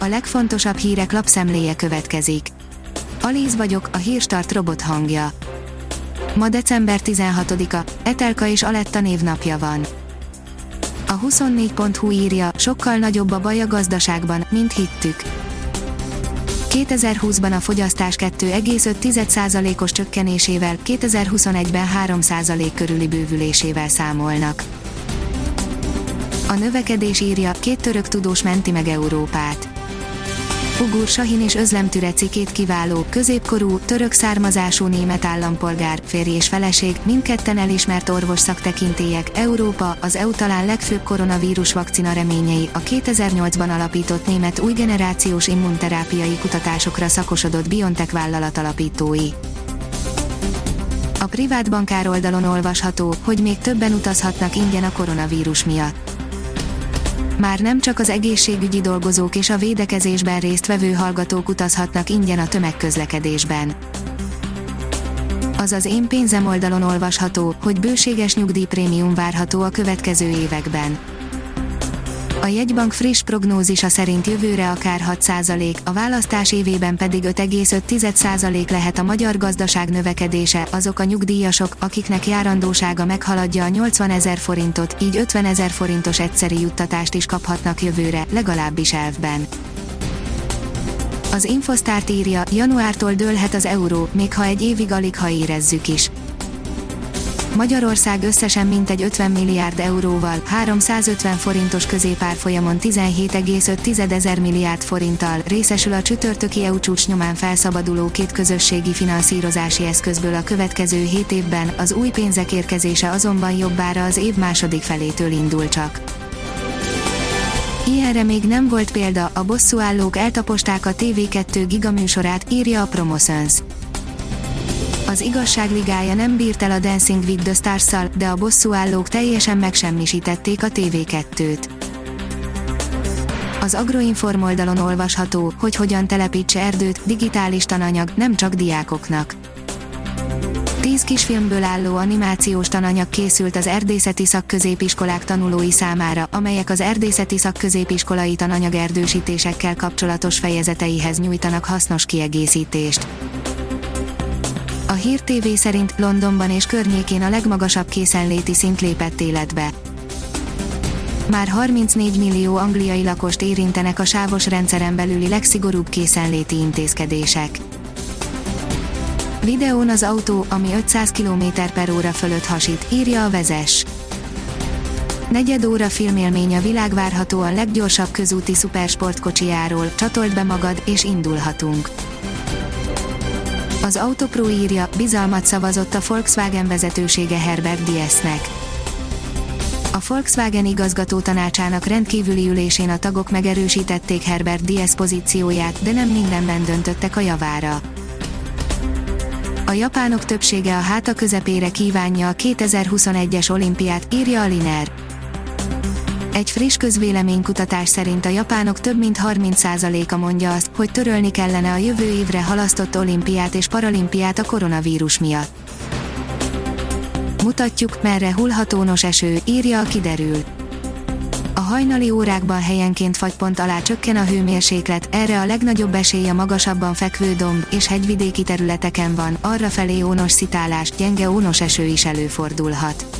a legfontosabb hírek lapszemléje következik. Alíz vagyok, a hírstart robot hangja. Ma december 16-a, Etelka és Aletta névnapja van. A 24.hu írja, sokkal nagyobb a baj a gazdaságban, mint hittük. 2020-ban a fogyasztás 2,5%-os csökkenésével, 2021-ben 3% körüli bővülésével számolnak. A növekedés írja, két török tudós menti meg Európát. Ugur Sahin és Özlem Türeci két kiváló, középkorú, török származású német állampolgár, férj és feleség, mindketten elismert orvos szaktekintélyek, Európa, az EU talán legfőbb koronavírus vakcina reményei, a 2008-ban alapított német új generációs immunterápiai kutatásokra szakosodott BioNTech vállalat alapítói. A privát bankár oldalon olvasható, hogy még többen utazhatnak ingyen a koronavírus miatt már nem csak az egészségügyi dolgozók és a védekezésben résztvevő hallgatók utazhatnak ingyen a tömegközlekedésben. Az az én pénzem oldalon olvasható, hogy bőséges nyugdíjprémium várható a következő években. A jegybank friss prognózisa szerint jövőre akár 6%, a választás évében pedig 5,5% lehet a magyar gazdaság növekedése, azok a nyugdíjasok, akiknek járandósága meghaladja a 80 ezer forintot, így 50 ezer forintos egyszeri juttatást is kaphatnak jövőre, legalábbis elvben. Az Infosztárt írja, januártól dőlhet az euró, még ha egy évig alig ha érezzük is. Magyarország összesen mintegy 50 milliárd euróval, 350 forintos középárfolyamon 17,5 ezer milliárd forinttal részesül a csütörtöki EU csúcs nyomán felszabaduló két közösségi finanszírozási eszközből a következő 7 évben, az új pénzek érkezése azonban jobbára az év második felétől indul csak. Ilyenre még nem volt példa, a bosszúállók eltaposták a TV2 gigaműsorát, írja a Promoszöns az igazságligája nem bírt el a Dancing with the stars de a bosszúállók teljesen megsemmisítették a TV2-t. Az Agroinform oldalon olvasható, hogy hogyan telepítse erdőt, digitális tananyag, nem csak diákoknak. Tíz kisfilmből álló animációs tananyag készült az erdészeti szakközépiskolák tanulói számára, amelyek az erdészeti szakközépiskolai tananyag erdősítésekkel kapcsolatos fejezeteihez nyújtanak hasznos kiegészítést. A Hír TV szerint Londonban és környékén a legmagasabb készenléti szint lépett életbe. Már 34 millió angliai lakost érintenek a sávos rendszeren belüli legszigorúbb készenléti intézkedések. Videón az autó, ami 500 km per óra fölött hasít, írja a vezes. Negyed óra filmélmény a világ várhatóan leggyorsabb közúti szupersportkocsijáról, csatold be magad, és indulhatunk. Az Autopro írja, bizalmat szavazott a Volkswagen vezetősége Herbert Diessnek. A Volkswagen igazgató tanácsának rendkívüli ülésén a tagok megerősítették Herbert Diess pozícióját, de nem mindenben döntöttek a javára. A japánok többsége a háta közepére kívánja a 2021-es olimpiát, írja a Liner. Egy friss közvéleménykutatás szerint a japánok több mint 30%-a mondja azt, hogy törölni kellene a jövő évre halasztott olimpiát és paralimpiát a koronavírus miatt. Mutatjuk, merre hullhatónos eső, írja a kiderül. A hajnali órákban helyenként fagypont alá csökken a hőmérséklet, erre a legnagyobb esély a magasabban fekvő domb és hegyvidéki területeken van, arra felé ónos szitálás, gyenge ónos eső is előfordulhat.